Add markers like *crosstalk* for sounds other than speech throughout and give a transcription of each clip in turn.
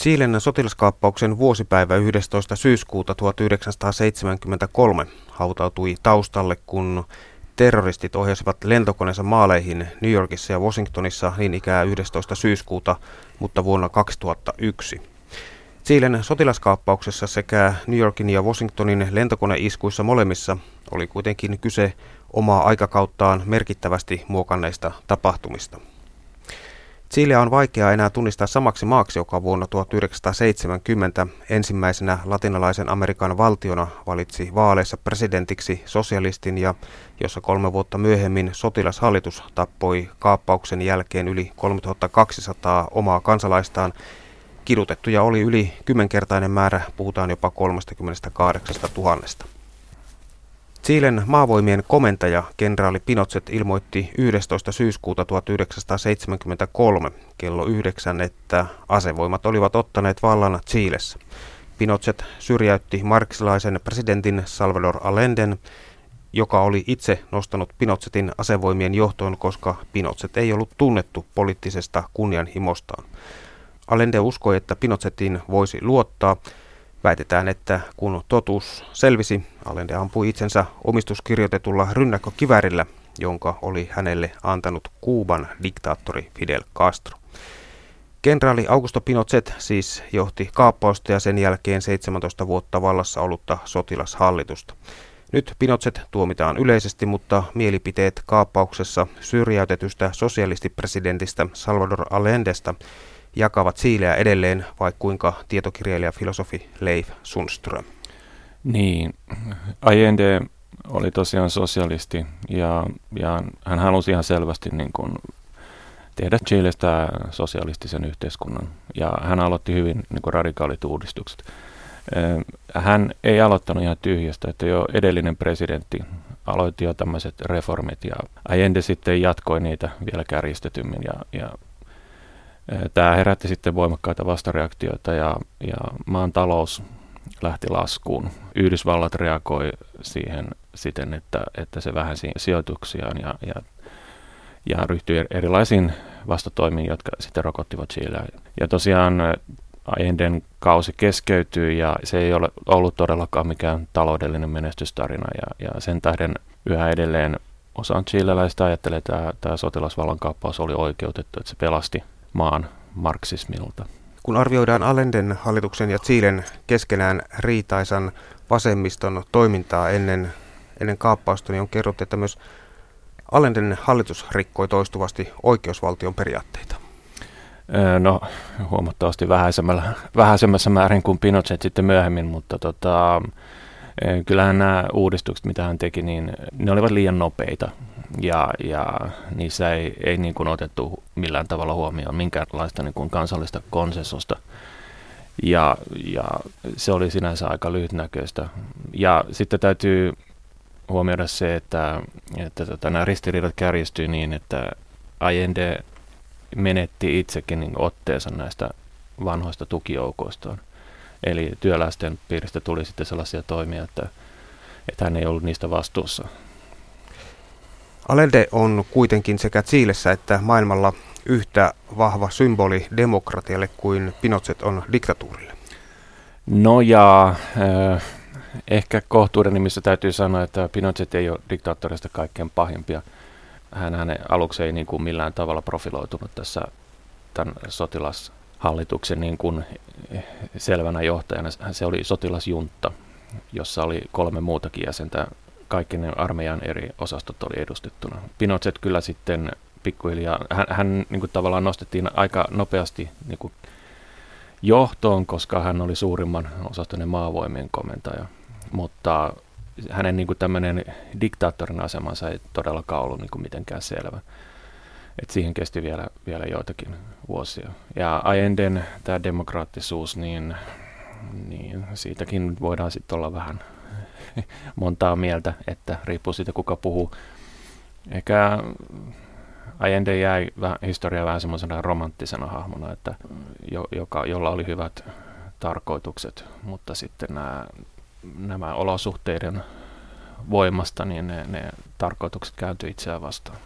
Chilen sotilaskaappauksen vuosipäivä 11. syyskuuta 1973 hautautui taustalle, kun terroristit ohjasivat lentokoneensa maaleihin New Yorkissa ja Washingtonissa niin ikää 11. syyskuuta, mutta vuonna 2001. Chilen sotilaskaappauksessa sekä New Yorkin ja Washingtonin lentokoneiskuissa molemmissa oli kuitenkin kyse omaa aikakauttaan merkittävästi muokanneista tapahtumista. Chileä on vaikea enää tunnistaa samaksi maaksi, joka vuonna 1970 ensimmäisenä latinalaisen Amerikan valtiona valitsi vaaleissa presidentiksi sosialistin ja jossa kolme vuotta myöhemmin sotilashallitus tappoi kaappauksen jälkeen yli 3200 omaa kansalaistaan. Kidutettuja oli yli kymmenkertainen määrä, puhutaan jopa 38 000. Chilen maavoimien komentaja, kenraali Pinochet, ilmoitti 11. syyskuuta 1973 kello 9, että asevoimat olivat ottaneet vallan Chilessä. Pinochet syrjäytti marksilaisen presidentin Salvador Allenden, joka oli itse nostanut Pinochetin asevoimien johtoon, koska Pinochet ei ollut tunnettu poliittisesta kunnianhimostaan. Allende uskoi, että Pinochetin voisi luottaa – Väitetään, että kun totuus selvisi, Allende ampui itsensä omistuskirjoitetulla rynnäkkökivärillä, jonka oli hänelle antanut Kuuban diktaattori Fidel Castro. Kenraali Augusto Pinochet siis johti kaappausta ja sen jälkeen 17 vuotta vallassa ollutta sotilashallitusta. Nyt Pinochet tuomitaan yleisesti, mutta mielipiteet kaappauksessa syrjäytetystä sosialistipresidentistä Salvador Allendesta jakavat siileä edelleen, vai kuinka tietokirjailija filosofi Leif Sundström? Niin, Allende oli tosiaan sosialisti ja, ja hän halusi ihan selvästi niin kuin tehdä Chilestä sosialistisen yhteiskunnan ja hän aloitti hyvin niin kuin radikaalit uudistukset. Hän ei aloittanut ihan tyhjästä, että jo edellinen presidentti aloitti jo tämmöiset reformit ja Allende sitten jatkoi niitä vielä kärjistetymmin ja, ja Tämä herätti sitten voimakkaita vastareaktioita ja, ja maan talous lähti laskuun. Yhdysvallat reagoi siihen siten, että, että se vähensi sijoituksiaan ja, ja, ja ryhtyi erilaisiin vastatoimiin, jotka sitten rokottivat Chileä. Ja tosiaan Allenden kausi keskeytyi ja se ei ole ollut todellakaan mikään taloudellinen menestystarina ja, ja sen tähden yhä edelleen osa chileläistä ajattelee, että tämä, tämä sotilasvallankaappaus oli oikeutettu, että se pelasti maan marksismilta. Kun arvioidaan Allenden hallituksen ja Chilen keskenään riitaisan vasemmiston toimintaa ennen, ennen kaappausta, niin on kerrottu, että myös Allenden hallitus rikkoi toistuvasti oikeusvaltion periaatteita. No huomattavasti vähäisemmässä määrin kuin Pinochet sitten myöhemmin, mutta tota, kyllähän nämä uudistukset, mitä hän teki, niin ne olivat liian nopeita ja, ja niissä ei, ei niin kuin otettu millään tavalla huomioon minkäänlaista niin kuin kansallista konsensusta. Ja, ja se oli sinänsä aika lyhytnäköistä. Ja sitten täytyy huomioida se, että, että tota, nämä ristiriidat kärjistyi niin, että Allende menetti itsekin niin otteensa näistä vanhoista tukijoukoistaan. Eli työläisten piiristä tuli sitten sellaisia toimia, että, että hän ei ollut niistä vastuussa. Allende on kuitenkin sekä Chiilessä että maailmalla yhtä vahva symboli demokratialle kuin Pinochet on diktatuurille. No ja äh, ehkä kohtuuden nimissä täytyy sanoa, että Pinochet ei ole diktaattorista kaikkein pahimpia. Hän, hän aluksi ei niin kuin millään tavalla profiloitunut tässä tämän sotilashallituksen niin kuin selvänä johtajana. Se oli sotilasjuntta, jossa oli kolme muutakin jäsentä kaikki ne armeijan eri osastot oli edustettuna. Pinochet kyllä sitten pikkuhiljaa, hän, hän niin kuin tavallaan nostettiin aika nopeasti niin kuin johtoon, koska hän oli suurimman osaston maavoimien komentaja, mutta hänen niin kuin tämmöinen diktaattorin asemansa ei todellakaan ollut niin kuin mitenkään selvä. Et siihen kesti vielä, vielä joitakin vuosia. Ja Allenden tämä demokraattisuus, niin, niin siitäkin voidaan sitten olla vähän *laughs* montaa mieltä, että riippuu siitä kuka puhuu. Ehkä Allende jäi historiaa vähän semmoisena romanttisena hahmona, että jo, joka, jolla oli hyvät tarkoitukset, mutta sitten nämä, nämä olosuhteiden voimasta, niin ne, ne tarkoitukset kääntyi itseään vastaan.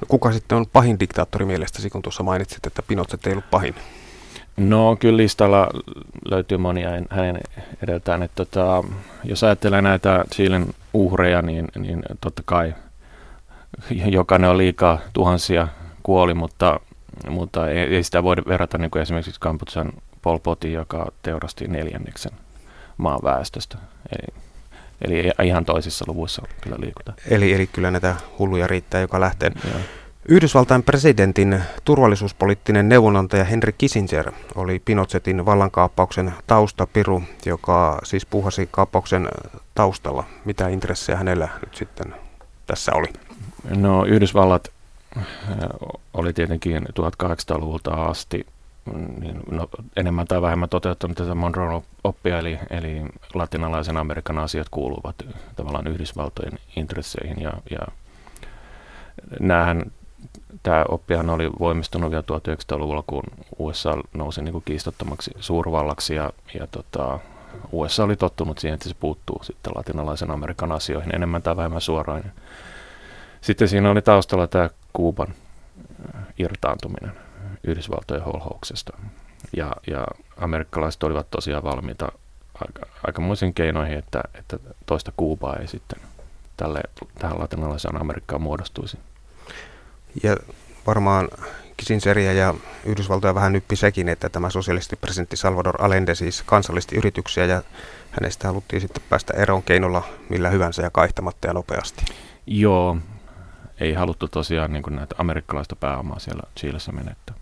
No kuka sitten on pahin diktaattori mielestäsi, kun tuossa mainitsit, että Pinochet ei ollut pahin? No kyllä listalla löytyy monia hänen edeltään. Että tota, jos ajattelee näitä Chilen uhreja, niin, niin totta kai *laughs* jokainen on liikaa tuhansia kuoli, mutta, mutta ei, ei sitä voi verrata niin kuin esimerkiksi Kamputsan Pol Potin, joka teurasti neljänneksen maan väestöstä. Eli, eli ihan toisissa luvuissa kyllä liikutaan. Eli, eli kyllä näitä hulluja riittää joka lähteen. Joo. Yhdysvaltain presidentin turvallisuuspoliittinen neuvonantaja Henry Kissinger oli Pinochetin vallankaappauksen taustapiru, joka siis puhasi kaappauksen taustalla. Mitä intressejä hänellä nyt sitten tässä oli? No Yhdysvallat äh, oli tietenkin 1800-luvulta asti niin, no, enemmän tai vähemmän toteuttanut tätä Monroe-oppia, eli, eli latinalaisen Amerikan asiat kuuluvat tavallaan Yhdysvaltojen intresseihin. Ja, ja näähän, tämä oppihan oli voimistunut vielä 1900-luvulla, kun USA nousi niin kuin kiistottomaksi suurvallaksi, ja, ja tota, USA oli tottunut siihen, että se puuttuu sitten latinalaisen Amerikan asioihin enemmän tai vähemmän suoraan. Sitten siinä oli taustalla tämä Kuuban irtaantuminen Yhdysvaltojen holhouksesta. Ja, ja amerikkalaiset olivat tosiaan valmiita aika, aikamoisiin keinoihin, että, että toista Kuubaa ei sitten tälle, tähän latinalaiseen Amerikkaan muodostuisi. Ja varmaan Kissingeria ja Yhdysvaltoja vähän nyppi sekin, että tämä sosialistipresidentti Salvador Allende siis kansallisti yrityksiä ja hänestä haluttiin sitten päästä eroon keinolla millä hyvänsä ja kaihtamatta ja nopeasti. Joo, ei haluttu tosiaan niin näitä amerikkalaista pääomaa siellä Chiilessä menettää.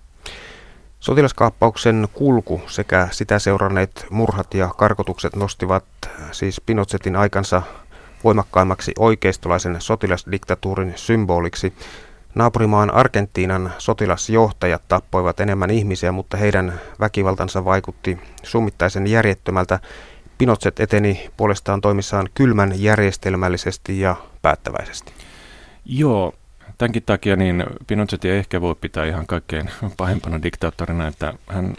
Sotilaskaappauksen kulku sekä sitä seuranneet murhat ja karkotukset nostivat siis Pinochetin aikansa voimakkaimmaksi oikeistolaisen sotilasdiktatuurin symboliksi. Naapurimaan Argentiinan sotilasjohtajat tappoivat enemmän ihmisiä, mutta heidän väkivaltansa vaikutti summittaisen järjettömältä. Pinochet eteni puolestaan toimissaan kylmän järjestelmällisesti ja päättäväisesti. Joo, tämänkin takia niin Pinochetia ehkä voi pitää ihan kaikkein pahimpana diktaattorina, että hän,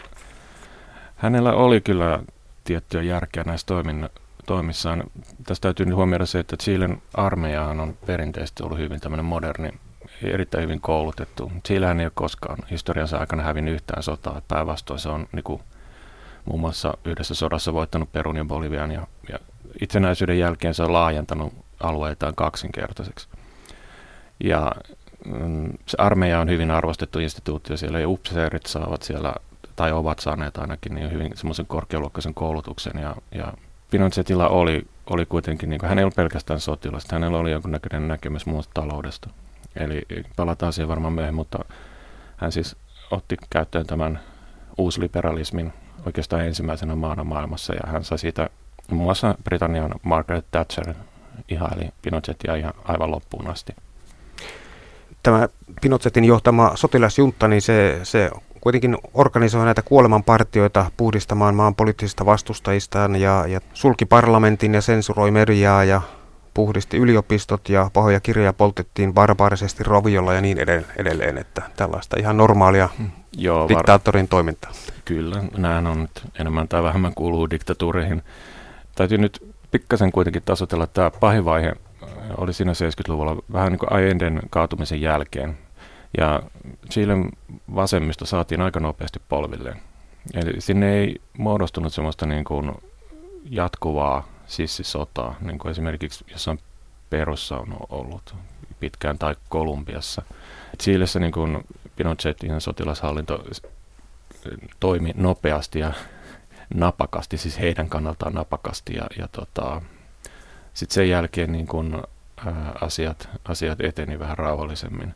hänellä oli kyllä tiettyä järkeä näissä toimin, toimissaan. Tästä täytyy huomioida se, että Chilen armeijahan on perinteisesti ollut hyvin tämmöinen moderni, erittäin hyvin koulutettu. Chilehän ei ole koskaan historiansa aikana hävinnyt yhtään sotaa. Päinvastoin se on niin kuin, muun muassa yhdessä sodassa voittanut Perun ja Bolivian ja, ja itsenäisyyden jälkeen se on laajentanut alueitaan kaksinkertaiseksi. Ja mm, se armeija on hyvin arvostettu instituutio siellä ja upseerit saavat siellä, tai ovat saaneet ainakin, niin hyvin semmoisen korkealuokkaisen koulutuksen. Ja, ja Pinochetilla oli, oli kuitenkin, niin kuin, hän ei ollut pelkästään sotilasta, hänellä oli jonkunnäköinen näkemys muusta taloudesta. Eli palataan siihen varmaan myöhemmin, mutta hän siis otti käyttöön tämän uusliberalismin oikeastaan ensimmäisenä maana maailmassa ja hän sai siitä muun muassa Britannian Margaret Thatcher ihaili Pinochetia ihan aivan loppuun asti. Tämä Pinochetin johtama sotilasjunta, niin se, se kuitenkin organisoi näitä kuolemanpartioita puhdistamaan maan poliittisista vastustajistaan ja, ja sulki parlamentin ja sensuroi mediaa ja puhdisti yliopistot ja pahoja kirjoja poltettiin barbaarisesti roviolla ja niin edelleen, että tällaista ihan normaalia hmm. Joo, diktaattorin var- toimintaa. Kyllä, näin on nyt enemmän tai vähemmän kuuluu diktatuureihin. Täytyy nyt pikkasen kuitenkin tasotella tämä pahin vaihe oli siinä 70-luvulla vähän niin kuin Allenden kaatumisen jälkeen. Ja Chilen vasemmisto saatiin aika nopeasti polvilleen. Eli sinne ei muodostunut semmoista niin kuin jatkuvaa sissisotaa, niin kuin esimerkiksi jossain Perussa on ollut pitkään tai Kolumbiassa. Chilessä niin kuin Pinochetin sotilashallinto toimi nopeasti ja napakasti, siis heidän kannaltaan napakasti. Ja, ja tota, sitten sen jälkeen niin kun asiat, asiat eteni vähän rauhallisemmin.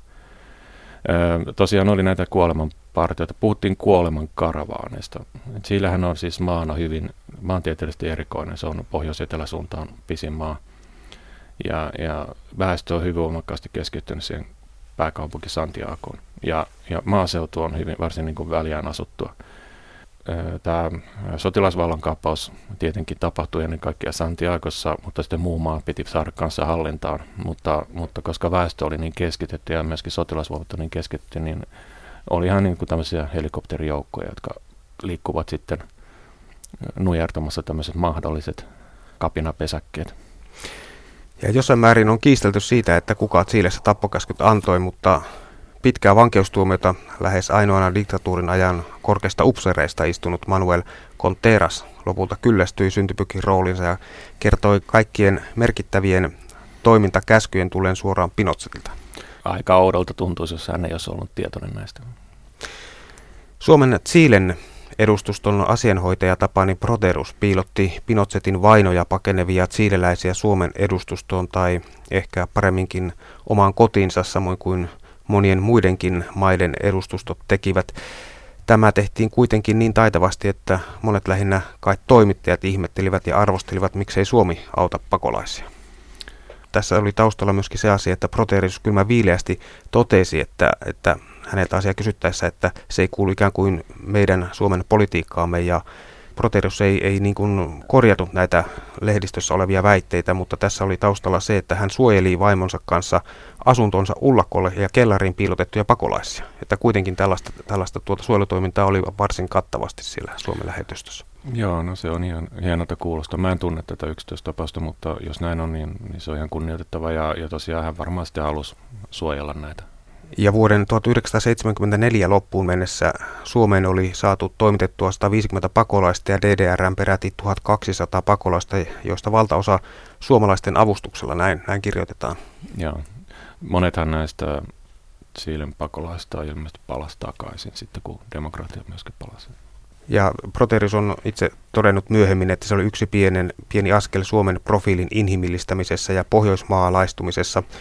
Tosiaan oli näitä kuolemanpartioita. Puhuttiin kuoleman karavaaneista. Sillähän on siis maana hyvin maantieteellisesti erikoinen. Se on pohjois-eteläsuuntaan pisin maa. Ja, ja väestö on hyvin voimakkaasti keskittynyt siihen pääkaupunki Santiagoon. Ja, ja maaseutu on hyvin varsin niin kuin väljään asuttua tämä sotilasvallankaappaus tietenkin tapahtui ennen kaikkea Santiagossa, mutta sitten muu maa piti saada kanssa hallintaan. Mutta, mutta koska väestö oli niin keskitetty ja myöskin sotilasvoimat niin keskitetty, niin oli ihan niin kuin tämmöisiä helikopterijoukkoja, jotka liikkuvat sitten nujertamassa tämmöiset mahdolliset kapinapesäkkeet. Ja jossain määrin on kiistelty siitä, että kuka Chiilessä tappokäskyt antoi, mutta pitkää vankeustuomiota lähes ainoana diktatuurin ajan korkeasta upsereista istunut Manuel Conteras lopulta kyllästyi syntypykin roolinsa ja kertoi kaikkien merkittävien toimintakäskyjen tulleen suoraan Pinotsetilta. Aika oudolta tuntuisi, jos hän ei olisi ollut tietoinen näistä. Suomen Chilen edustuston asianhoitaja Tapani Proterus piilotti Pinotsetin vainoja pakenevia chileläisiä Suomen edustustoon tai ehkä paremminkin omaan kotiinsa samoin kuin monien muidenkin maiden edustustot tekivät. Tämä tehtiin kuitenkin niin taitavasti, että monet lähinnä kai toimittajat ihmettelivät ja arvostelivat, miksei Suomi auta pakolaisia. Tässä oli taustalla myöskin se asia, että Proteerius kylmä viileästi totesi, että, että häneltä asia kysyttäessä, että se ei kuulu ikään kuin meidän Suomen politiikkaamme ja Proterius ei, ei niin kuin korjatu näitä lehdistössä olevia väitteitä, mutta tässä oli taustalla se, että hän suojeli vaimonsa kanssa asuntonsa ullakolle ja kellariin piilotettuja pakolaisia. Että kuitenkin tällaista, tällaista tuota suojelutoimintaa oli varsin kattavasti siellä Suomen lähetystössä. Joo, no se on ihan hienolta kuulosta. Mä en tunne tätä yksityistapausta, mutta jos näin on, niin, niin se on ihan kunnioitettava. Ja, ja tosiaan hän varmasti halusi suojella näitä ja vuoden 1974 loppuun mennessä Suomeen oli saatu toimitettua 150 pakolaista ja DDRn peräti 1200 pakolaista, joista valtaosa suomalaisten avustuksella, näin, näin kirjoitetaan. Joo. Monethan näistä Siilen pakolaista ilmeisesti palasi takaisin sitten, kun demokratia myöskin palasi. Ja Proteris on itse todennut myöhemmin, että se oli yksi pienen, pieni askel Suomen profiilin inhimillistämisessä ja pohjoismaalaistumisessa –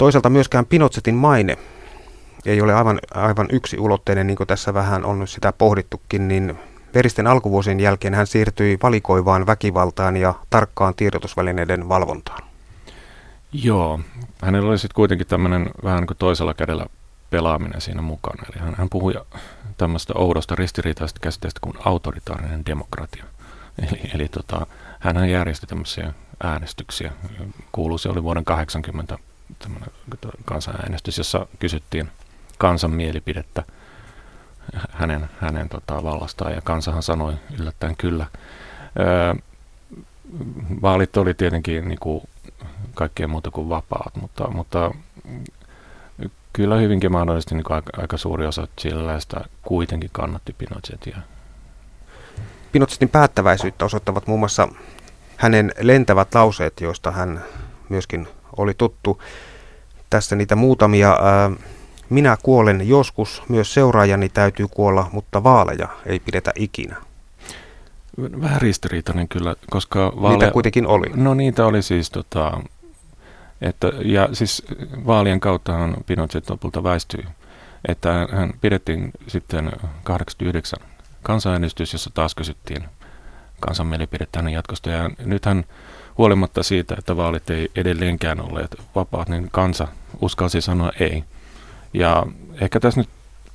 Toisaalta myöskään Pinotsetin maine ei ole aivan, aivan yksi ulotteinen, niin kuin tässä vähän on sitä pohdittukin, niin veristen alkuvuosien jälkeen hän siirtyi valikoivaan väkivaltaan ja tarkkaan tiedotusvälineiden valvontaan. Joo, hänellä oli sitten kuitenkin tämmöinen vähän niin kuin toisella kädellä pelaaminen siinä mukana. Eli hän, hän puhui tämmöistä oudosta ristiriitaisesta käsitteestä kuin autoritaarinen demokratia. Eli, eli tota, hän järjesti tämmöisiä äänestyksiä. Kuuluisi oli vuoden 80 kansanäänestys, jossa kysyttiin kansan mielipidettä hänen, hänen tota, vallastaan, ja kansahan sanoi yllättäen kyllä. Öö, vaalit oli tietenkin niin kuin kaikkea muuta kuin vapaat, mutta, mutta kyllä hyvinkin mahdollisesti niin aika, aika suuri osa chileläistä kuitenkin kannatti Pinochetia. Pinochetin päättäväisyyttä osoittavat muun muassa hänen lentävät lauseet, joista hän myöskin oli tuttu. Tässä niitä muutamia. Minä kuolen joskus, myös seuraajani täytyy kuolla, mutta vaaleja ei pidetä ikinä. Vähän ristiriitainen kyllä, koska vaaleja... Niitä kuitenkin oli. No niitä oli siis tota, että, ja siis vaalien kauttahan Pinochet lopulta väistyi, että hän pidettiin sitten 89 kansanäänestys, jossa taas kysyttiin kansan mielipidettä hänen jatkosta. Ja nythän huolimatta siitä, että vaalit ei edelleenkään olleet vapaat, niin kansa uskalsi sanoa ei. Ja ehkä tässä nyt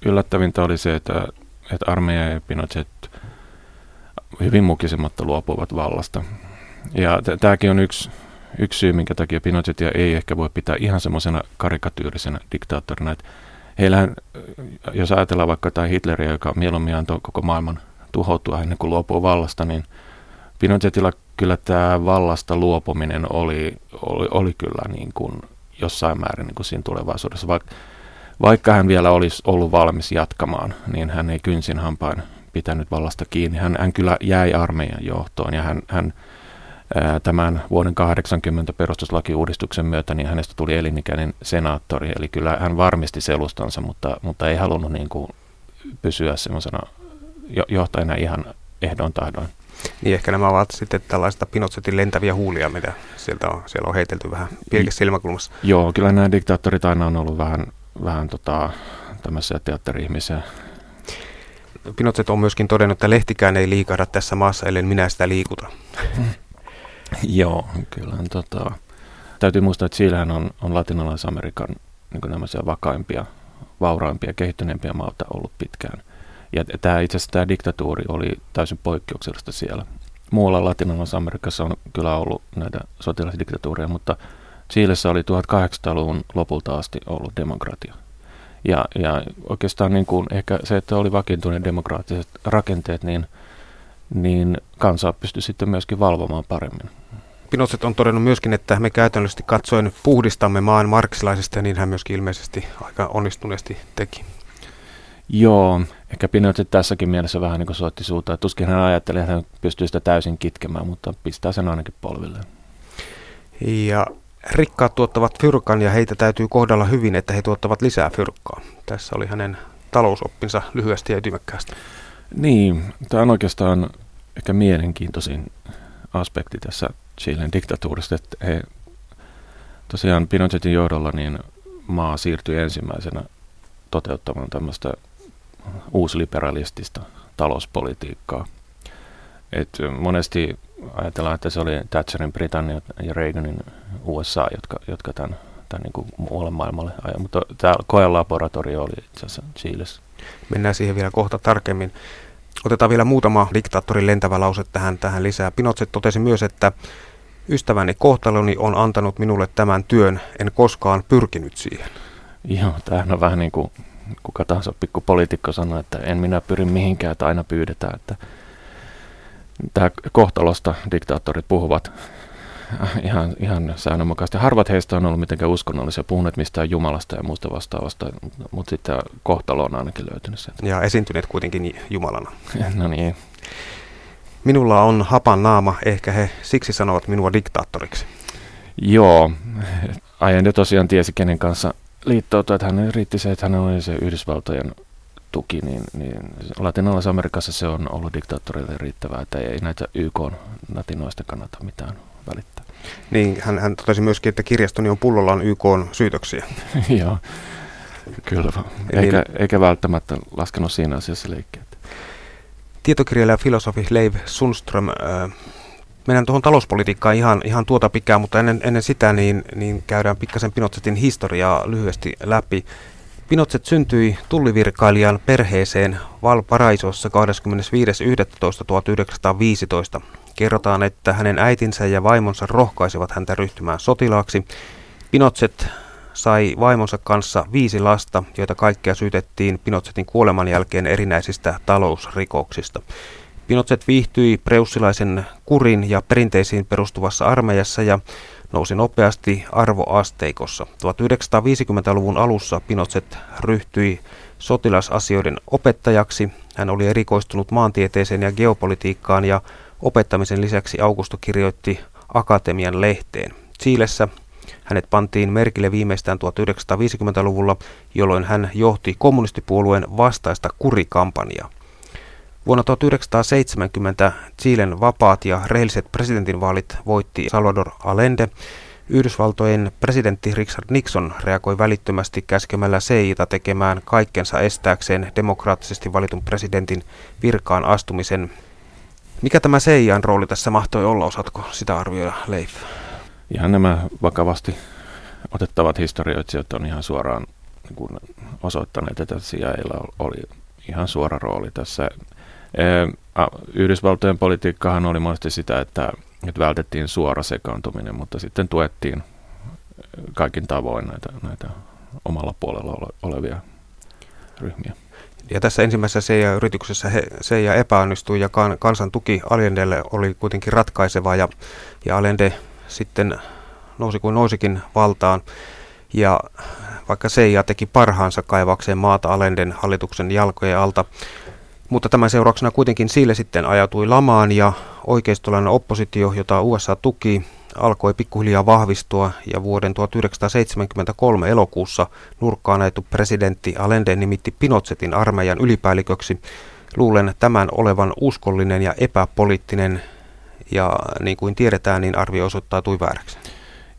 yllättävintä oli se, että, että armeija ja Pinochet hyvin mukisematta luopuivat vallasta. Ja tämäkin on yksi, yksi syy, minkä takia Pinochetia ei ehkä voi pitää ihan semmoisena karikatyyrisenä diktaattorina. Että heillähän, jos ajatellaan vaikka tai Hitleriä, joka mieluummin antoi koko maailman tuhoutua ennen kuin luopuu vallasta, niin Pinochetilla kyllä tämä vallasta luopuminen oli, oli, oli kyllä niin kuin jossain määrin niin kuin siinä tulevaisuudessa. Vaikka, vaikka hän vielä olisi ollut valmis jatkamaan, niin hän ei kynsin hampain pitänyt vallasta kiinni. Hän, hän kyllä jäi armeijan johtoon ja hän, hän ää, tämän vuoden 80 perustuslakiuudistuksen myötä niin hänestä tuli elinikäinen senaattori. Eli kyllä hän varmisti selustansa, mutta, mutta ei halunnut niin kuin pysyä semmoisena johtajana ihan ehdon tahdoin. Niin ehkä nämä ovat sitten tällaista Pinochetin lentäviä huulia, mitä sieltä on, siellä on heitelty vähän pilkessä silmäkulmassa. Joo, kyllä nämä diktaattorit aina on ollut vähän, vähän tota, tämmöisiä teatteri-ihmisiä. Pinochet on myöskin todennut, että lehtikään ei liikahda tässä maassa, ellei minä sitä liikuta. *laughs* Joo, kyllä. Tota, täytyy muistaa, että Chilehän on, on latinalais-Amerikan niin vakaimpia, vauraimpia, kehittyneempiä maata ollut pitkään – ja tämä itse asiassa tämä diktatuuri oli täysin poikkeuksellista siellä. Muualla Latinalaisessa Amerikassa on kyllä ollut näitä sotilasdiktatuureja, mutta Chiilessä oli 1800-luvun lopulta asti ollut demokratia. Ja, ja oikeastaan niin kuin ehkä se, että oli vakiintuneet demokraattiset rakenteet, niin, niin kansaa pystyi sitten myöskin valvomaan paremmin. Pinochet on todennut myöskin, että me käytännöllisesti katsoen puhdistamme maan marksilaisista ja niin hän myöskin ilmeisesti aika onnistuneesti teki. Joo, ehkä Pinochet tässäkin mielessä vähän niin kuin soitti suuta. Tuskin hän ajatteli, että hän pystyy sitä täysin kitkemään, mutta pistää sen ainakin polvilleen. Ja rikkaat tuottavat fyrkan ja heitä täytyy kohdella hyvin, että he tuottavat lisää fyrkkaa. Tässä oli hänen talousoppinsa lyhyesti ja ytimekkäästi. Niin, tämä on oikeastaan ehkä mielenkiintoisin aspekti tässä Chilen diktatuurista, että he tosiaan Pinochetin johdolla niin maa siirtyi ensimmäisenä toteuttamaan tämmöistä uusliberalistista talouspolitiikkaa. Et monesti ajatellaan, että se oli Thatcherin Britannia ja Reaganin USA, jotka, jotka tämän, tämän niin kuin muualle maailmalle ajan. Mutta tämä koelaboratorio oli itse asiassa Chiilessä. Mennään siihen vielä kohta tarkemmin. Otetaan vielä muutama diktaattorin lentävä lause tähän, tähän lisää. Pinochet totesi myös, että ystäväni kohtaloni on antanut minulle tämän työn, en koskaan pyrkinyt siihen. Joo, tämähän on vähän niin kuin kuka tahansa pikku poliitikko sanoi, että en minä pyri mihinkään, että aina pyydetään, että tämä kohtalosta diktaattorit puhuvat ihan, ihan säännönmukaisesti. Harvat heistä on ollut mitenkään uskonnollisia, puhuneet mistään Jumalasta ja muusta vastaavasta, mutta sitten kohtalo on ainakin löytynyt sieltä. Ja esiintyneet kuitenkin Jumalana. *laughs* no niin. Minulla on hapan naama, ehkä he siksi sanovat minua diktaattoriksi. Joo, Allende tosiaan tiesi kenen kanssa liittoutua, että hän riitti se, että hän oli se Yhdysvaltojen tuki, niin, niin Latinalaisessa Amerikassa se on ollut diktaattorille riittävää, että ei näitä YK-natinoista kannata mitään välittää. Niin, hän, hän totesi myöskin, että kirjastoni on pullollaan YK syytöksiä. *laughs* Joo, kyllä. Eikä, niin, eikä välttämättä laskenut siinä asiassa leikkeet. Tietokirjailija ja filosofi Leiv Sundström, äh, mennään tuohon talouspolitiikkaan ihan, ihan tuota pikää, mutta ennen, ennen sitä niin, niin käydään pikkasen Pinochetin historiaa lyhyesti läpi. Pinochet syntyi tullivirkailijan perheeseen Valparaisossa 25.11.1915. Kerrotaan, että hänen äitinsä ja vaimonsa rohkaisivat häntä ryhtymään sotilaaksi. Pinochet sai vaimonsa kanssa viisi lasta, joita kaikkea syytettiin Pinochetin kuoleman jälkeen erinäisistä talousrikoksista. Pinochet viihtyi preussilaisen kurin ja perinteisiin perustuvassa armeijassa ja nousi nopeasti arvoasteikossa. 1950-luvun alussa Pinochet ryhtyi sotilasasioiden opettajaksi. Hän oli erikoistunut maantieteeseen ja geopolitiikkaan ja opettamisen lisäksi Augusto kirjoitti Akatemian lehteen. Chiilessä hänet pantiin merkille viimeistään 1950-luvulla, jolloin hän johti kommunistipuolueen vastaista kurikampanjaa. Vuonna 1970 Chilen vapaat ja rehelliset presidentinvaalit voitti Salvador Allende. Yhdysvaltojen presidentti Richard Nixon reagoi välittömästi käskemällä CIAta tekemään kaikkensa estääkseen demokraattisesti valitun presidentin virkaan astumisen. Mikä tämä CIAn rooli tässä mahtoi olla, osaatko sitä arvioida, Leif? Ihan nämä vakavasti otettavat historioitsijat on ihan suoraan niin osoittaneet, että CIAlla oli ihan suora rooli tässä Yhdysvaltojen politiikkahan oli monesti sitä, että, että vältettiin suora sekaantuminen, mutta sitten tuettiin kaikin tavoin näitä, näitä omalla puolella olevia ryhmiä. Ja tässä ensimmäisessä CIA-yrityksessä CIA epäonnistui ja kan, kansan tuki Allendelle oli kuitenkin ratkaiseva ja, ja Allende sitten nousi kuin nousikin valtaan. Ja vaikka CIA teki parhaansa kaivakseen maata Allenden hallituksen jalkojen alta, mutta tämän seurauksena kuitenkin sille sitten ajautui lamaan ja oikeistolainen oppositio, jota USA tuki, alkoi pikkuhiljaa vahvistua ja vuoden 1973 elokuussa nurkkaan ajettu presidentti Allende nimitti Pinochetin armeijan ylipäälliköksi. Luulen tämän olevan uskollinen ja epäpoliittinen ja niin kuin tiedetään, niin arvio osoittautui vääräksi.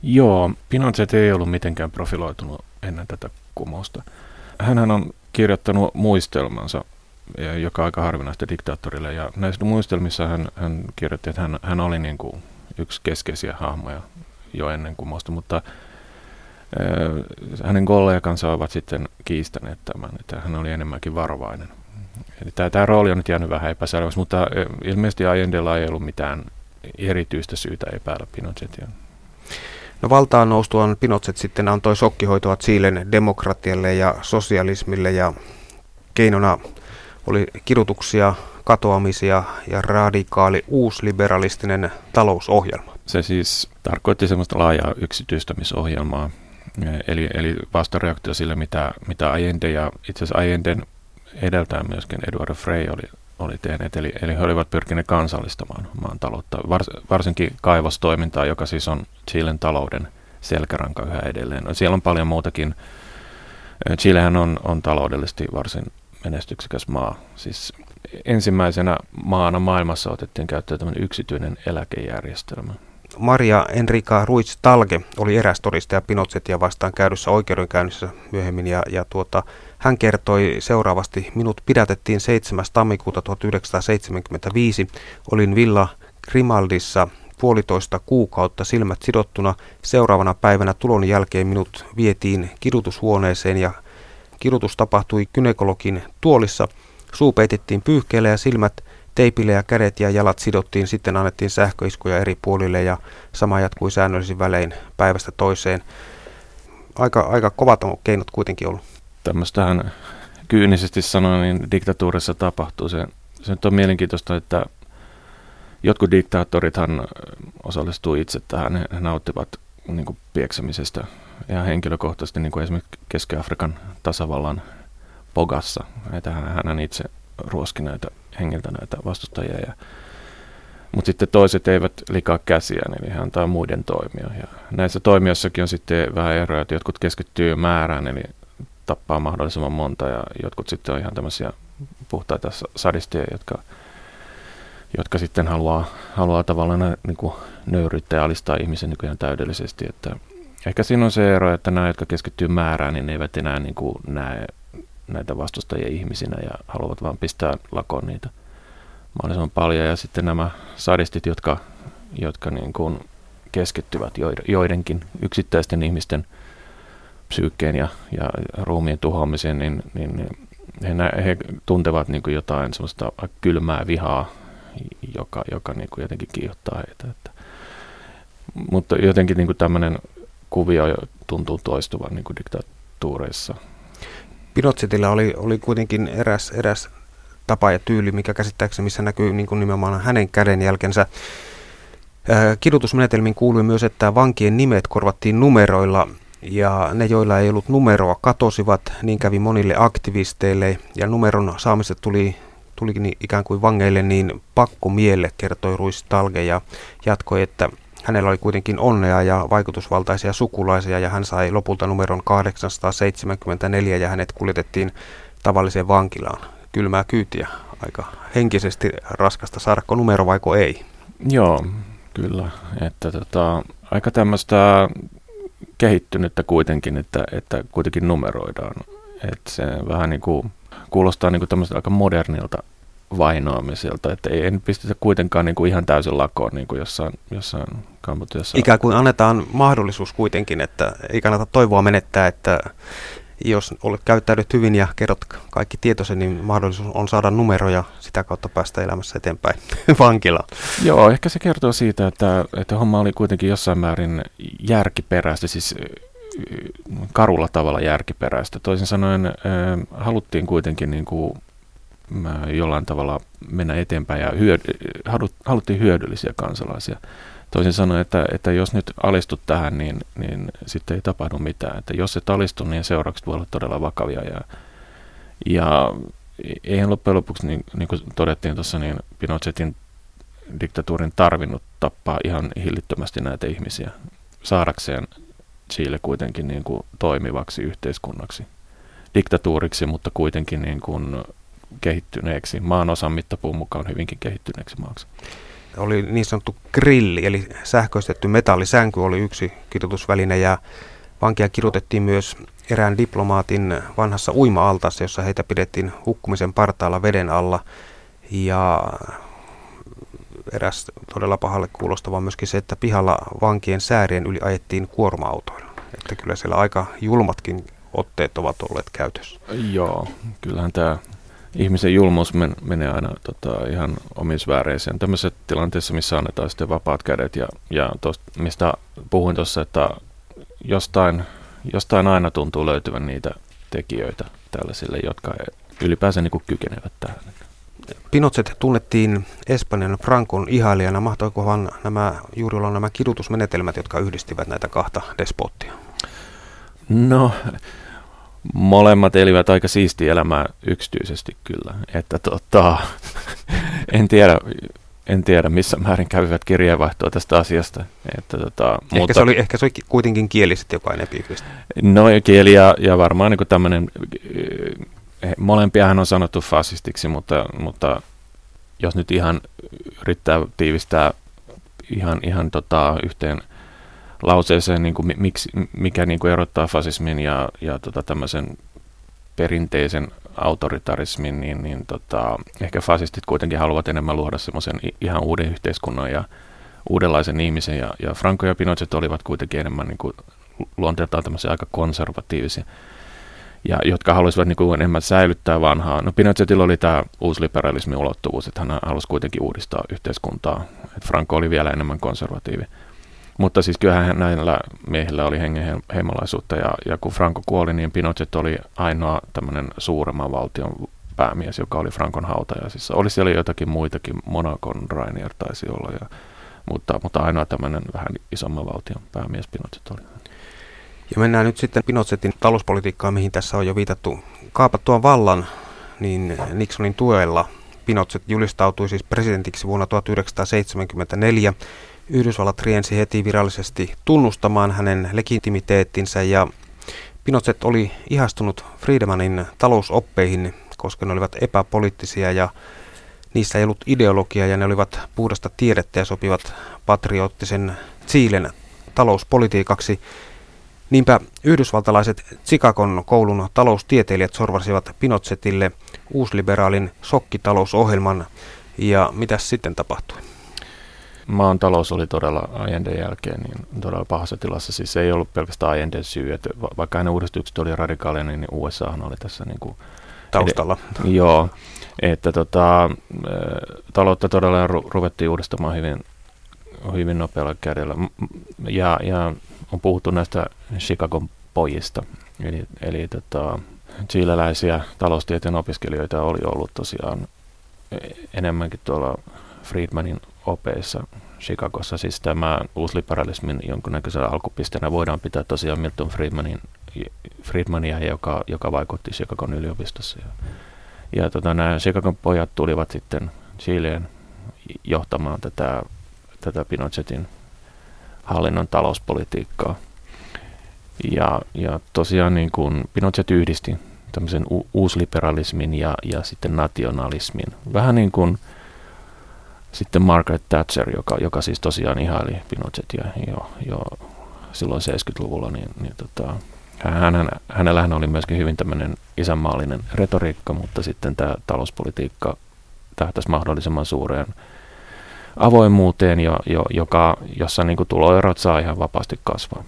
Joo, Pinochet ei ollut mitenkään profiloitunut ennen tätä kumousta. Hänhän on kirjoittanut muistelmansa joka aika harvinaista diktaattorille. Ja näissä muistelmissa hän, hän kirjoitti, että hän, hän oli niin kuin yksi keskeisiä hahmoja jo ennen kumousta, mutta hänen kollegansa ovat sitten kiistäneet tämän, että hän oli enemmänkin varovainen. Eli tämä, tämä rooli on nyt jäänyt vähän epäselväksi, mutta ilmeisesti Allendella ei ollut mitään erityistä syytä epäillä Pinochetia. No valtaan noustuaan Pinochet sitten antoi sokkihoitoa Chilen demokratialle ja sosialismille ja keinona oli kidutuksia, katoamisia ja radikaali uusliberalistinen talousohjelma. Se siis tarkoitti semmoista laajaa yksityistämisohjelmaa, eli, eli vastareaktio sille, mitä, mitä Allende ja itse asiassa Allenden edeltää myöskin Eduardo Frey oli, oli tehneet, eli, eli he olivat pyrkineet kansallistamaan maan taloutta, vars, varsinkin kaivostoimintaa, joka siis on Chilen talouden selkäranka yhä edelleen. No, siellä on paljon muutakin. Chilehän on, on taloudellisesti varsin menestyksekäs maa. Siis ensimmäisenä maana maailmassa otettiin käyttöön tämmöinen yksityinen eläkejärjestelmä. Maria Enrica Ruiz Talge oli eräs todistaja Pinochettia vastaan käydyssä oikeudenkäynnissä myöhemmin ja, ja tuota, hän kertoi seuraavasti, minut pidätettiin 7. tammikuuta 1975, olin Villa Grimaldissa puolitoista kuukautta silmät sidottuna. Seuraavana päivänä tulon jälkeen minut vietiin kidutushuoneeseen ja kidutus tapahtui kynekologin tuolissa. Suu peitettiin pyyhkeellä ja silmät teipille ja kädet ja jalat sidottiin. Sitten annettiin sähköiskuja eri puolille ja sama jatkui säännöllisin välein päivästä toiseen. Aika, aika kovat on keinot kuitenkin ollut. Tämmöistähän kyynisesti sanoen, niin diktatuurissa tapahtuu. Se, se nyt on mielenkiintoista, että jotkut diktaattorithan osallistuu itse tähän. He nauttivat niin kuin pieksämisestä ja henkilökohtaisesti, niin kuin esimerkiksi Keski-Afrikan tasavallan Pogassa. Että hän itse ruoski näitä hengiltä näitä vastustajia. Ja, mutta sitten toiset eivät likaa käsiä, eli he antaa muiden toimia. Ja näissä toimijoissakin on sitten vähän eroja, että jotkut keskittyy määrään, eli tappaa mahdollisimman monta, ja jotkut sitten on ihan tämmöisiä puhtaita sadisteja, jotka, jotka sitten haluaa, haluaa tavallaan niin kuin nöyryyttää ja alistaa ihmisen ihan täydellisesti. Että ehkä siinä on se ero, että nämä, jotka keskittyy määrään, niin ne eivät enää niin kuin näe näitä vastustajia ihmisinä ja haluavat vaan pistää lakoon niitä mahdollisimman paljon. Ja sitten nämä sadistit, jotka, jotka niin kuin keskittyvät joidenkin yksittäisten ihmisten psyykkeen ja, ja ruumien tuhoamiseen, niin, niin, he, he tuntevat niin kuin jotain semmoista kylmää vihaa, joka, joka niin kuin jotenkin kiihottaa heitä. Että, mutta jotenkin niin kuin tämmöinen kuvio tuntuu toistuvan niin kuin diktatuureissa Pinochetilla oli, oli kuitenkin eräs, eräs tapa ja tyyli, mikä käsittääkseni missä näkyy niin kuin nimenomaan hänen kädenjälkensä. Kidutusmenetelmiin kuului myös, että vankien nimet korvattiin numeroilla ja ne, joilla ei ollut numeroa, katosivat. Niin kävi monille aktivisteille ja numeron saamiset tuli, tulikin ikään kuin vangeille niin pakko mielle, kertoi Ruiz Talge ja jatkoi, että Hänellä oli kuitenkin onnea ja vaikutusvaltaisia sukulaisia ja hän sai lopulta numeron 874 ja hänet kuljetettiin tavalliseen vankilaan. Kylmää kyytiä, aika henkisesti raskasta saadako numero vaiko ei? Joo, kyllä. Että tota, aika tämmöistä kehittynyttä kuitenkin, että, että kuitenkin numeroidaan. Että se vähän niin kuin kuulostaa niin kuin aika modernilta vainoamiselta, että ei, en pistetä kuitenkaan niin kuin ihan täysin lakoon niin kuin jossain, jossain Kambodjassa. Ikään kuin annetaan mahdollisuus kuitenkin, että ei kannata toivoa menettää, että jos olet käyttäydyt hyvin ja kerrot kaikki tietosi, niin mahdollisuus on saada numeroja sitä kautta päästä elämässä eteenpäin *laughs* vankilaan. Joo, ehkä se kertoo siitä, että, että homma oli kuitenkin jossain määrin järkiperäistä, siis karulla tavalla järkiperäistä. Toisin sanoen haluttiin kuitenkin niin kuin jollain tavalla mennä eteenpäin ja hyödy, haluttiin hyödyllisiä kansalaisia. Toisin sanoen, että, että jos nyt alistut tähän, niin, niin sitten ei tapahdu mitään. Että jos et alistu, niin seuraukset voivat olla todella vakavia. Ja, ja eihän loppujen lopuksi, niin, niin kuin todettiin tuossa, niin Pinochetin diktatuurin tarvinnut tappaa ihan hillittömästi näitä ihmisiä saadakseen Chile kuitenkin niin kuin toimivaksi yhteiskunnaksi. Diktatuuriksi, mutta kuitenkin niin kuin kehittyneeksi, maan osan mittapuun mukaan hyvinkin kehittyneeksi maaksi. Oli niin sanottu grilli, eli sähköistetty metallisänky oli yksi kidutusväline ja vankia kidutettiin myös erään diplomaatin vanhassa uima-altassa, jossa heitä pidettiin hukkumisen partaalla veden alla. Ja eräs todella pahalle kuulostava myöskin se, että pihalla vankien säärien yli ajettiin kuorma-autoilla. Että kyllä siellä aika julmatkin otteet ovat olleet käytössä. Joo, kyllähän tämä ihmisen julmuus men, menee aina tota, ihan omisvääreisiin. Tämmöisessä tilanteessa, missä annetaan sitten vapaat kädet ja, ja tosta, mistä puhuin tuossa, että jostain, jostain aina tuntuu löytyvän niitä tekijöitä tällaisille, jotka ylipäänsä niin kykenevät tähän. Pinochet tunnettiin Espanjan Frankon ihailijana. Mahtoikohan nämä juuri olla nämä kidutusmenetelmät, jotka yhdistivät näitä kahta despottia? No, molemmat elivät aika siistiä elämää yksityisesti kyllä. Että tota, en tiedä, en tiedä missä määrin kävivät kirjeenvaihtoa tästä asiasta. Että, tota, ehkä, mutta, se oli, ehkä se oli kuitenkin kieliset joka enempi No kieli ja, ja varmaan niin tämmöinen, molempiahan on sanottu fasistiksi, mutta, mutta jos nyt ihan yrittää tiivistää ihan, ihan tota, yhteen lauseeseen, niin kuin, miksi, mikä niin kuin erottaa fasismin ja, ja tota, tämmöisen perinteisen autoritarismin, niin, niin tota, ehkä fasistit kuitenkin haluavat enemmän luoda semmoisen ihan uuden yhteiskunnan ja uudenlaisen ihmisen. Ja, ja Franco ja Pinochet olivat kuitenkin enemmän niin kuin, luonteeltaan tämmöisiä aika konservatiivisia, ja jotka haluaisivat niin kuin enemmän säilyttää vanhaa. No Pinochetilla oli tämä uusliberalismin ulottuvuus, että hän halusi kuitenkin uudistaa yhteiskuntaa. Et Franco oli vielä enemmän konservatiivi. Mutta siis kyllähän näillä miehillä oli hengenheimolaisuutta ja, ja kun Franco kuoli, niin Pinochet oli ainoa tämmöinen suuremman valtion päämies, joka oli Frankon hautajaisissa. Oli siellä jotakin muitakin, Monacon Rainier taisi olla, ja, mutta, mutta ainoa tämmöinen vähän isomman valtion päämies Pinochet oli. Ja mennään nyt sitten Pinochetin talouspolitiikkaan, mihin tässä on jo viitattu. Kaapattua vallan, niin Nixonin tuella Pinochet julistautui siis presidentiksi vuonna 1974 Yhdysvallat riensi heti virallisesti tunnustamaan hänen legitimiteettinsä ja Pinochet oli ihastunut Friedmanin talousoppeihin, koska ne olivat epäpoliittisia ja niissä ei ollut ideologia ja ne olivat puhdasta tiedettä ja sopivat patriottisen Chilen talouspolitiikaksi. Niinpä yhdysvaltalaiset Chicagon koulun taloustieteilijät sorvasivat Pinochetille uusliberaalin sokkitalousohjelman ja mitä sitten tapahtui? maan talous oli todella Allenden jälkeen niin todella pahassa tilassa. Siis se ei ollut pelkästään Allenden syy, että vaikka hänen uudistukset oli radikaaleja, niin USA oli tässä niin kuin taustalla. Ed- *laughs* joo, että tota, taloutta todella ru- ruvettiin uudistamaan hyvin, hyvin nopealla kädellä. Ja, ja on puhuttu näistä Chicagon pojista, eli, eli tota, chileläisiä taloustieteen opiskelijoita oli ollut tosiaan e, enemmänkin tuolla Friedmanin opeissa Chicagossa. Siis tämä uusliberalismin jonkunnäköisenä alkupisteenä voidaan pitää tosiaan Milton Friedmanin, Friedmania, joka, joka vaikutti Chicagon yliopistossa. Ja, ja tota, nämä Chicagon pojat tulivat sitten Chileen johtamaan tätä, tätä Pinochetin hallinnon talouspolitiikkaa. Ja, ja tosiaan niin kuin Pinochet yhdisti tämmöisen u- uusliberalismin ja, ja sitten nationalismin. Vähän niin kuin sitten Margaret Thatcher, joka, joka siis tosiaan ihaili Pinochetia jo, jo silloin 70-luvulla, niin, niin tota, hän, hänellähän oli myöskin hyvin tämmöinen isänmaallinen retoriikka, mutta sitten tämä talouspolitiikka tähtäisi mahdollisimman suureen avoimuuteen, jo, jo, joka, jossa niin kuin tuloerot saa ihan vapaasti kasvaa.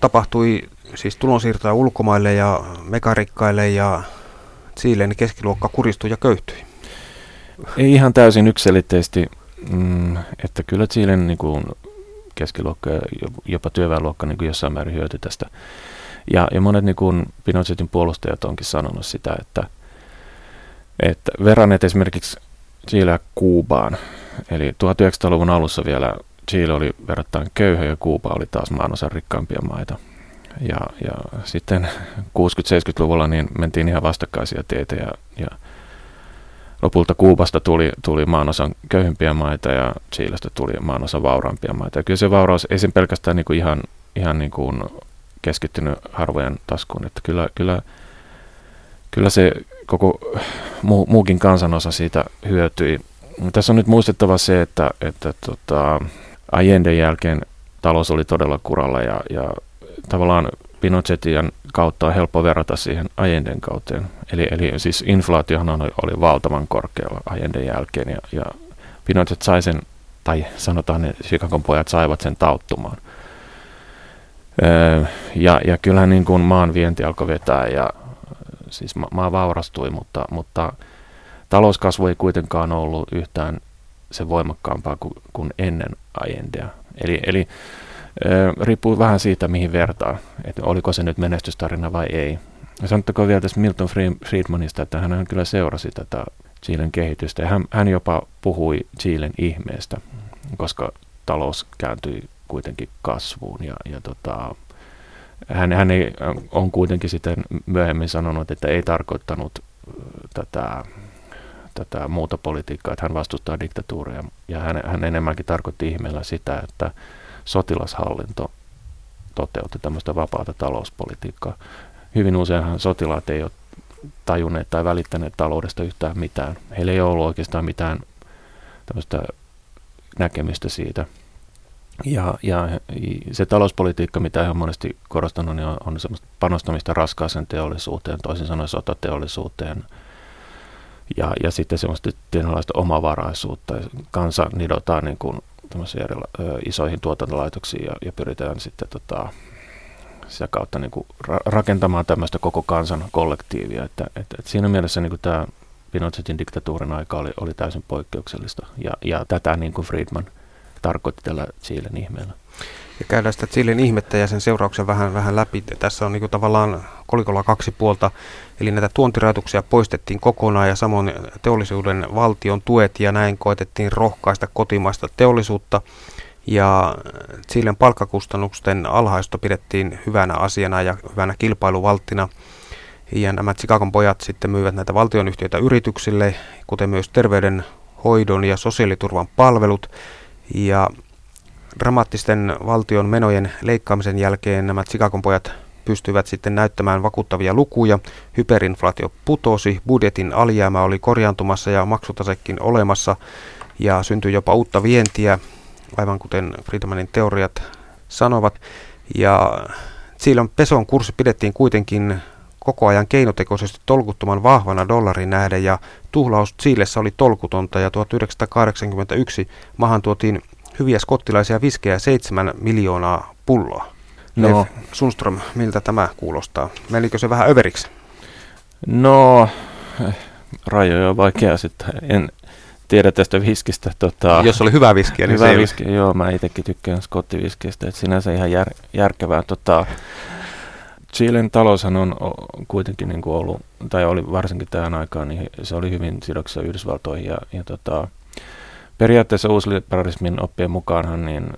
Tapahtui siis tulonsiirtoja ulkomaille ja megarikkaille ja Chilen keskiluokka kuristui ja köyhtyi. Ei ihan täysin yksilitteisesti Mm, että kyllä Chilen niin kuin keskiluokka ja jopa työväenluokka niin kuin jossain määrin hyöty tästä. Ja, ja monet niin kuin Pinochetin puolustajat onkin sanonut sitä, että, että verranneet esimerkiksi Chileä Kuubaan. Eli 1900-luvun alussa vielä Chile oli verrattain köyhä ja Kuuba oli taas maanosan rikkaampia maita. Ja, ja sitten 60-70-luvulla niin mentiin ihan vastakkaisia teitä ja, ja lopulta Kuubasta tuli, tuli maanosan köyhimpiä maita ja Chilestä tuli maanosan vauraampia maita. Ja kyllä se vauraus ei sen pelkästään niin kuin ihan, ihan niin kuin keskittynyt harvojen taskuun, että kyllä, kyllä, kyllä se koko muu, muukin kansanosa siitä hyötyi. Tässä on nyt muistettava se, että, että tota, Allende jälkeen talous oli todella kuralla ja, ja tavallaan Pinochetin kautta on helppo verrata siihen Allenden kauteen. Eli, eli siis inflaatiohan oli, oli valtavan korkealla Allenden jälkeen ja, ja Pinochet sai sen, tai sanotaan ne Chicagon pojat saivat sen tauttumaan. Öö, ja, ja kyllähän niin kuin maan vienti alkoi vetää ja siis ma- maa vaurastui, mutta, mutta talouskasvu ei kuitenkaan ollut yhtään se voimakkaampaa kuin, kuin ennen Allendea. Eli, eli riippuu vähän siitä, mihin vertaa, että oliko se nyt menestystarina vai ei. Sanottakoon vielä tästä Milton Friedmanista, että hän kyllä seurasi tätä Chilen kehitystä. Ja hän, hän jopa puhui Chilen ihmeestä, koska talous kääntyi kuitenkin kasvuun ja, ja tota, hän, hän ei, on kuitenkin sitten myöhemmin sanonut, että ei tarkoittanut tätä, tätä muuta politiikkaa, että hän vastustaa diktatuuria. Ja hän, hän enemmänkin tarkoitti ihmeellä sitä, että sotilashallinto toteutti tämmöistä vapaata talouspolitiikkaa. Hyvin useinhan sotilaat ei ole tajunneet tai välittäneet taloudesta yhtään mitään. Heillä ei ollut oikeastaan mitään tämmöistä näkemystä siitä. Ja, ja se talouspolitiikka, mitä he on monesti korostanut, niin on, on semmoista panostamista raskaaseen teollisuuteen, toisin sanoen sotateollisuuteen, ja, ja sitten semmoista tietynlaista omavaraisuutta. Kansa nidotaan niin kuin erillä, ö, isoihin tuotantolaitoksiin ja, ja pyritään sitten tota, sitä kautta niin kuin ra- rakentamaan tämmöistä koko kansan kollektiivia. Että, että, että siinä mielessä niin kuin tämä Pinochetin diktatuurin aika oli, oli täysin poikkeuksellista ja, ja tätä niin kuin Friedman tarkoitti tällä Chilen ihmeellä. Ja käydään sitä Chilen ihmettä ja sen seurauksen vähän, vähän läpi. Tässä on niin tavallaan kolikolla kaksi puolta, eli näitä tuontirajoituksia poistettiin kokonaan ja samoin teollisuuden valtion tuet ja näin koetettiin rohkaista kotimaista teollisuutta. Ja Chilen palkkakustannusten alhaista pidettiin hyvänä asiana ja hyvänä kilpailuvalttina. Ja nämä Chicagon pojat sitten myyvät näitä valtionyhtiöitä yrityksille, kuten myös terveydenhoidon ja sosiaaliturvan palvelut. Ja dramaattisten valtion menojen leikkaamisen jälkeen nämä Chicagon pojat pystyivät sitten näyttämään vakuuttavia lukuja. Hyperinflaatio putosi, budjetin alijäämä oli korjaantumassa ja maksutasekin olemassa ja syntyi jopa uutta vientiä, aivan kuten Friedmanin teoriat sanovat. Ja silloin peson kurssi pidettiin kuitenkin koko ajan keinotekoisesti tolkuttoman vahvana dollarin nähden ja tuhlaus Chiilessä oli tolkutonta ja 1981 maahan tuotiin hyviä skottilaisia viskejä 7 miljoonaa pulloa. No. Lev Sundström, miltä tämä kuulostaa? Menikö se vähän överiksi? No, rajoja on vaikea sitten. En tiedä tästä viskistä. Tota, Jos oli hyvä viskiä, niin hyvä se viski, ole. Joo, mä itsekin tykkään skottiviskistä, että sinänsä ihan jär, järkevää. Tota, Chilen taloushan on kuitenkin niin kuin ollut, tai oli varsinkin tähän aikaan, niin se oli hyvin sidoksissa Yhdysvaltoihin ja, ja tota, periaatteessa uusliberalismin oppien mukaanhan niin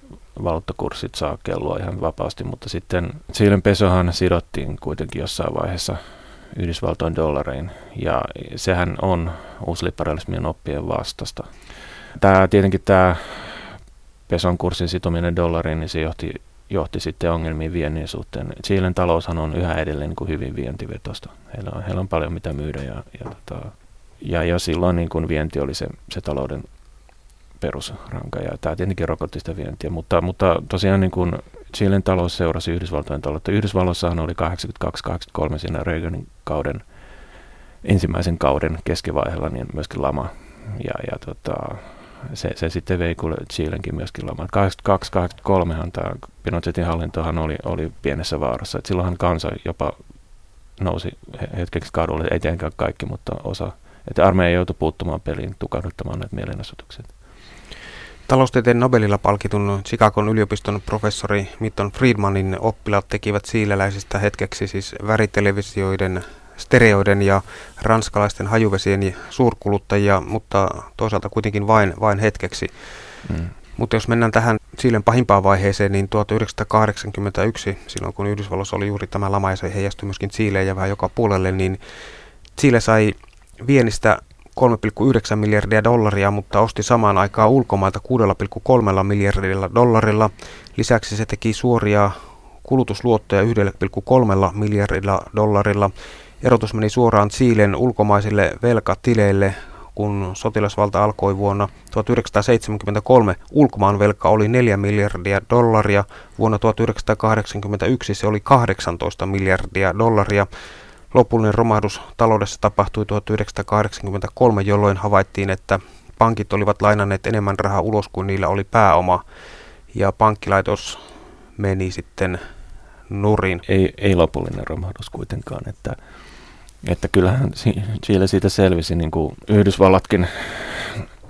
valuuttakurssit saa kellua ihan vapaasti, mutta sitten Chilen pesohan sidottiin kuitenkin jossain vaiheessa Yhdysvaltojen dollarein, ja sehän on uusliberalismin oppien vastasta. Tämä, tietenkin tämä peson kurssin sitominen dollariin, niin se johti johti sitten ongelmiin viennin suhteen. Chilen taloushan on yhä edelleen niin kuin hyvin vientivetosta. Heillä on, heillä on paljon mitä myydä ja, ja, tota, ja, ja silloin niin kuin vienti oli se, se talouden perusranka ja tämä tietenkin rokotti sitä vientiä, mutta, mutta tosiaan niin kuin Chilen talous seurasi Yhdysvaltojen taloutta. Yhdysvalloissahan oli 82-83 siinä Reaganin kauden, ensimmäisen kauden keskivaiheella niin myöskin lama ja, ja tota, se, se sitten vei Chilenkin myöskin lamaan. 82-83 tämä Pinochetin hallintohan oli, oli pienessä vaarassa. Et silloinhan kansa jopa nousi hetkeksi kadulle, ei tietenkään kaikki, mutta osa. Että armeija joutui puuttumaan peliin, tukahduttamaan näitä mielenosoituksia. Taloustieteen Nobelilla palkitun Chicagon yliopiston professori Milton Friedmanin oppilaat tekivät siileläisistä hetkeksi siis väritelevisioiden stereoiden ja ranskalaisten hajuvesien suurkuluttajia, mutta toisaalta kuitenkin vain, vain hetkeksi. Mm. Mutta jos mennään tähän Chilen pahimpaan vaiheeseen, niin 1981, silloin kun Yhdysvalloissa oli juuri tämä lama ja se heijastui myöskin Chileen ja vähän joka puolelle, niin Chile sai vienistä 3,9 miljardia dollaria, mutta osti samaan aikaan ulkomailta 6,3 miljardilla dollarilla. Lisäksi se teki suoria kulutusluottoja 1,3 miljardilla dollarilla Erotus meni suoraan Chilen ulkomaisille velkatileille, kun sotilasvalta alkoi vuonna 1973. Ulkomaan velka oli 4 miljardia dollaria, vuonna 1981 se oli 18 miljardia dollaria. Lopullinen romahdus taloudessa tapahtui 1983, jolloin havaittiin, että pankit olivat lainanneet enemmän rahaa ulos kuin niillä oli pääoma, ja pankkilaitos meni sitten nurin. Ei, ei lopullinen romahdus kuitenkaan, että että kyllähän Chile siitä selvisi niin kuin Yhdysvallatkin.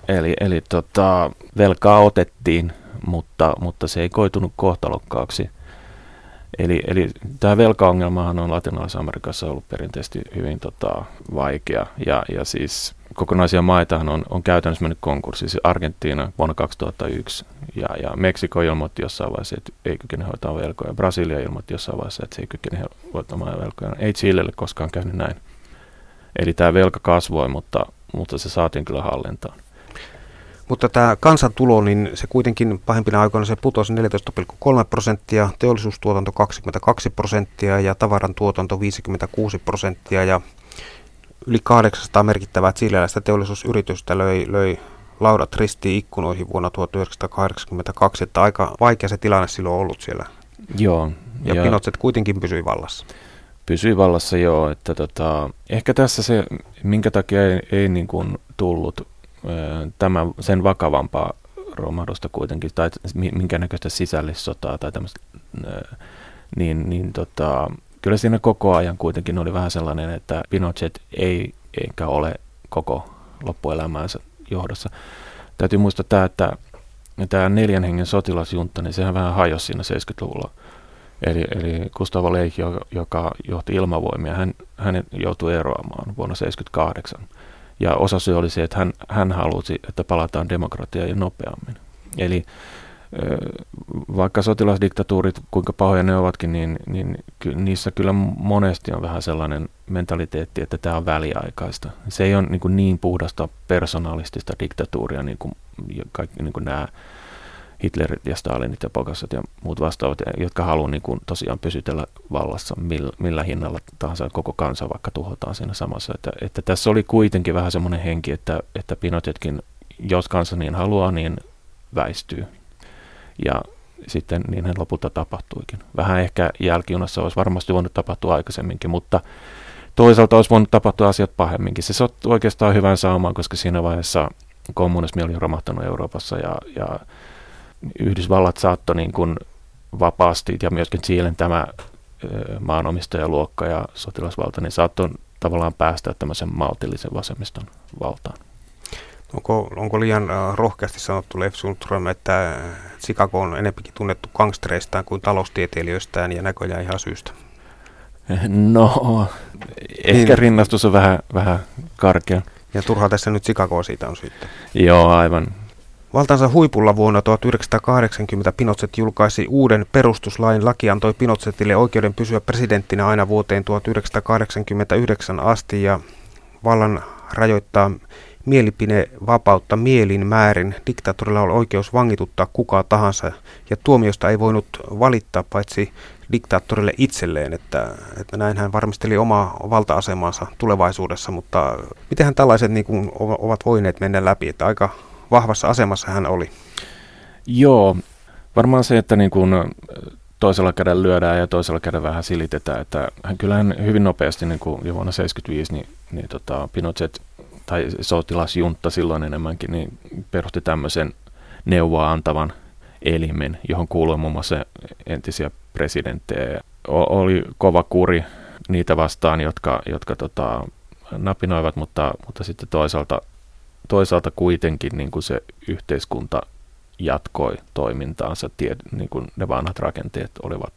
Eli, eli tota, velkaa otettiin, mutta, mutta se ei koitunut kohtalokkaaksi. Eli, eli tämä velkaongelmahan on latinalaisessa Amerikassa ollut perinteisesti hyvin tota, vaikea. Ja, ja siis kokonaisia maitahan on, on käytännössä mennyt konkurssi. Siis Argentiina vuonna 2001 ja, ja Meksiko ilmoitti jossain vaiheessa, että ei kykene hoitaa velkoja. Brasilia ilmoitti jossain vaiheessa, että se ei kykene hoitamaan velkoja. Ei Chilelle koskaan käynyt näin. Eli tämä velka kasvoi, mutta, mutta se saatiin kyllä hallintaan. Mutta tämä kansantulo, niin se kuitenkin pahimpina aikoina se putosi 14,3 prosenttia, teollisuustuotanto 22 prosenttia ja tavaran tuotanto 56 prosenttia ja yli 800 merkittävää chileläistä teollisuusyritystä löi, löi laudat ristiin ikkunoihin vuonna 1982, että aika vaikea se tilanne silloin on ollut siellä. Joo. Ja, ja Pinochet kuitenkin pysyi vallassa. Pysyi vallassa joo, että tota, ehkä tässä se, minkä takia ei, ei niin kuin tullut tämä, sen vakavampaa romahdusta kuitenkin, tai minkä näköistä sisällissotaa tai tämmöistä, niin, niin tota, kyllä siinä koko ajan kuitenkin oli vähän sellainen, että Pinochet ei eikä ole koko loppuelämäänsä johdossa. Täytyy muistaa tämä, että tämä neljän hengen sotilasjunta, niin sehän vähän hajosi siinä 70-luvulla. Eli, eli Gustavo Leikki, joka johti ilmavoimia, hän, hän joutui eroamaan vuonna 1978. Ja osa syy oli se, että hän, hän halusi, että palataan demokratiaan nopeammin. Eli vaikka sotilasdiktatuurit, kuinka pahoja ne ovatkin, niin, niin niissä kyllä monesti on vähän sellainen mentaliteetti, että tämä on väliaikaista. Se ei ole niin, niin puhdasta persoonallistista diktatuuria, niin kuin kaikki niin kuin nämä Hitlerit ja Stalinit ja Pokasat ja muut vastaavat, jotka haluaa niin tosiaan pysytellä vallassa millä, millä hinnalla tahansa koko kansa vaikka tuhotaan siinä samassa. Että, että tässä oli kuitenkin vähän semmoinen henki, että, että Pinochetkin, jos kansa niin haluaa, niin väistyy. Ja sitten niin hän lopulta tapahtuikin. Vähän ehkä jälkijunassa olisi varmasti voinut tapahtua aikaisemminkin, mutta toisaalta olisi voinut tapahtua asiat pahemminkin. Se on oikeastaan hyvän saamaan, koska siinä vaiheessa kommunismi oli romahtanut Euroopassa ja, ja Yhdysvallat saattoi niin kuin vapaasti ja myöskin Chilen tämä maanomistajaluokka ja sotilasvalta, niin saattoi tavallaan päästä tämmöisen maltillisen vasemmiston valtaan. Onko, onko liian rohkeasti sanottu Leif Sundström, että Chicago on enempikin tunnettu gangstereistaan kuin taloustieteilijöistään ja näköjään ihan syystä? No, ehkä niin. rinnastus on vähän, vähän karkea. Ja turhaa tässä nyt Chicagoa siitä on syyttä. Joo, aivan. Valtansa huipulla vuonna 1980 Pinochet julkaisi uuden perustuslain. Laki antoi Pinochetille oikeuden pysyä presidenttinä aina vuoteen 1989 asti ja vallan rajoittaa mielipinevapautta mielin määrin. Diktaattorilla oli oikeus vangituttaa kuka tahansa ja tuomiosta ei voinut valittaa paitsi diktaattorille itselleen, että, että näin hän varmisteli omaa valta-asemansa tulevaisuudessa, mutta miten tällaiset niin kuin, ovat voineet mennä läpi, että aika vahvassa asemassa hän oli. Joo, varmaan se, että niin kuin toisella kädellä lyödään ja toisella kädellä vähän silitetään, että hän kyllähän hyvin nopeasti niin kuin jo vuonna 1975 niin, niin tota Pinochet tai sotilasjuntta silloin enemmänkin, niin perusti tämmöisen neuvoa antavan elimen, johon kuului muun muassa entisiä presidenttejä. O- oli kova kuri niitä vastaan, jotka, jotka tota, napinoivat, mutta, mutta sitten toisaalta toisaalta kuitenkin niin kuin se yhteiskunta jatkoi toimintaansa, tie, niin kuin ne vanhat rakenteet olivat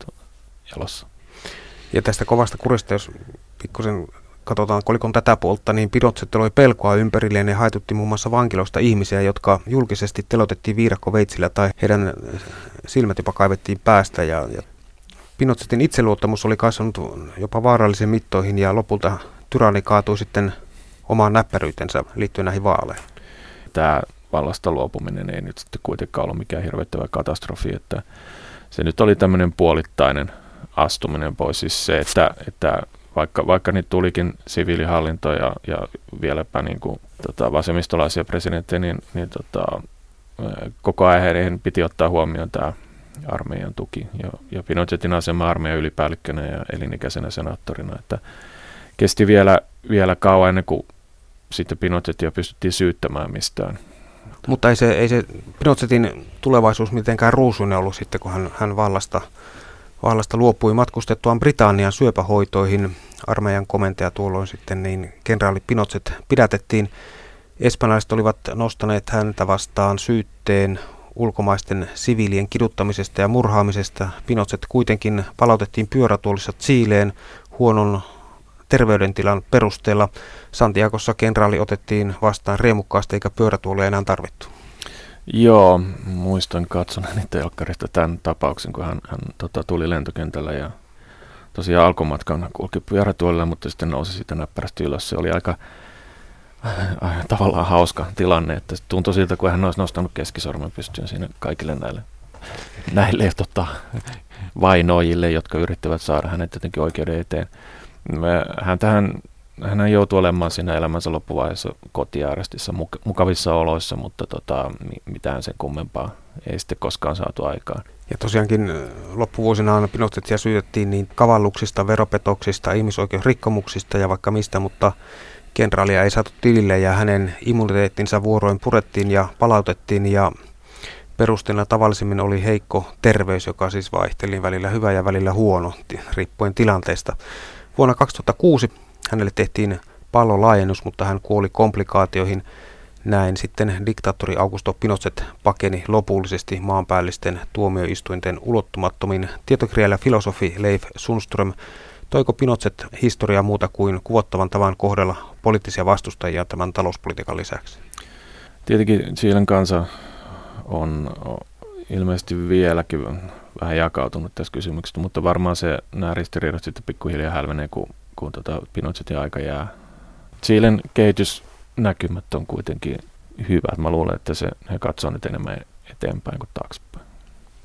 jalossa. Ja tästä kovasta kurista, jos pikkusen katsotaan kolikon tätä puolta, niin pidotset oli pelkoa ympärilleen ja haetutti muun muassa vankilosta ihmisiä, jotka julkisesti telotettiin viirakkoveitsillä tai heidän silmät jopa kaivettiin päästä. Ja, ja Pinotsetin itseluottamus oli kasvanut jopa vaarallisiin mittoihin ja lopulta tyranni kaatui sitten omaan näppäryytensä liittyen näihin vaaleihin. Tämä vallasta luopuminen ei nyt sitten kuitenkaan ollut mikään hirvettävä katastrofi, että se nyt oli tämmöinen puolittainen astuminen pois. Siis se, että, että vaikka, vaikka nyt tulikin siviilihallinto ja, ja vieläpä niin kuin, tota, vasemmistolaisia presidenttejä, niin, niin tota, koko ajan piti ottaa huomioon tämä armeijan tuki ja, ja Pinochetin asema armeijan ylipäällikkönä ja elinikäisenä senaattorina, että kesti vielä, vielä kauan ennen kuin sitten Pinochetia pystyttiin syyttämään mistään. Mutta ei se, ei se Pinochetin tulevaisuus mitenkään ruusuinen ollut sitten, kun hän, hän vallasta, vallasta luopui matkustettuaan Britannian syöpähoitoihin. Armeijan komentaja tuolloin sitten, niin kenraali Pinochet pidätettiin. Espanjalaiset olivat nostaneet häntä vastaan syytteen ulkomaisten siviilien kiduttamisesta ja murhaamisesta. Pinochet kuitenkin palautettiin pyörätuolissa Chileen huonon terveydentilan perusteella. Santiagossa kenraali otettiin vastaan riemukkaasti eikä pyörätuolia enää tarvittu. Joo, muistan katsoneeni telkkarista tämän tapauksen, kun hän, hän tota, tuli lentokentällä ja tosiaan alkumatkan kulki pyörätuolilla, mutta sitten nousi sitä näppärästi ylös. Se oli aika äh, tavallaan hauska tilanne, että tuntui siltä, kun hän olisi nostanut keskisormen pystyyn siinä kaikille näille, näille tota, vainoijille, jotka yrittävät saada hänet jotenkin oikeuden eteen. Hän tähän hän joutuu olemaan siinä elämänsä loppuvaiheessa kotiaarestissa mukavissa oloissa, mutta tota, mitään sen kummempaa ei sitten koskaan saatu aikaan. Ja tosiaankin loppuvuosina aina Pinochetia syytettiin niin kavalluksista, veropetoksista, ihmisoikeusrikkomuksista ja vaikka mistä, mutta kenraalia ei saatu tilille ja hänen immuniteettinsa vuoroin purettiin ja palautettiin ja perusteena tavallisimmin oli heikko terveys, joka siis vaihteli välillä hyvä ja välillä huono, riippuen tilanteesta. Vuonna 2006 hänelle tehtiin pallolaajennus, mutta hän kuoli komplikaatioihin. Näin sitten diktaattori Augusto Pinochet pakeni lopullisesti maanpäällisten tuomioistuinten ulottumattomiin. Tietokirjailija filosofi Leif Sundström toiko Pinochet historiaa muuta kuin kuvottavan tavan kohdella poliittisia vastustajia tämän talouspolitiikan lisäksi? Tietenkin Chilen kansa on ilmeisesti vieläkin vähän jakautunut tässä kysymyksessä, mutta varmaan se nämä ristiriidat sitten pikkuhiljaa hälvenee, kun kun tota Pinochetin aika jää. Chilen kehitysnäkymät on kuitenkin hyvät. Mä luulen, että se, he katsoo nyt enemmän eteenpäin kuin taaksepäin.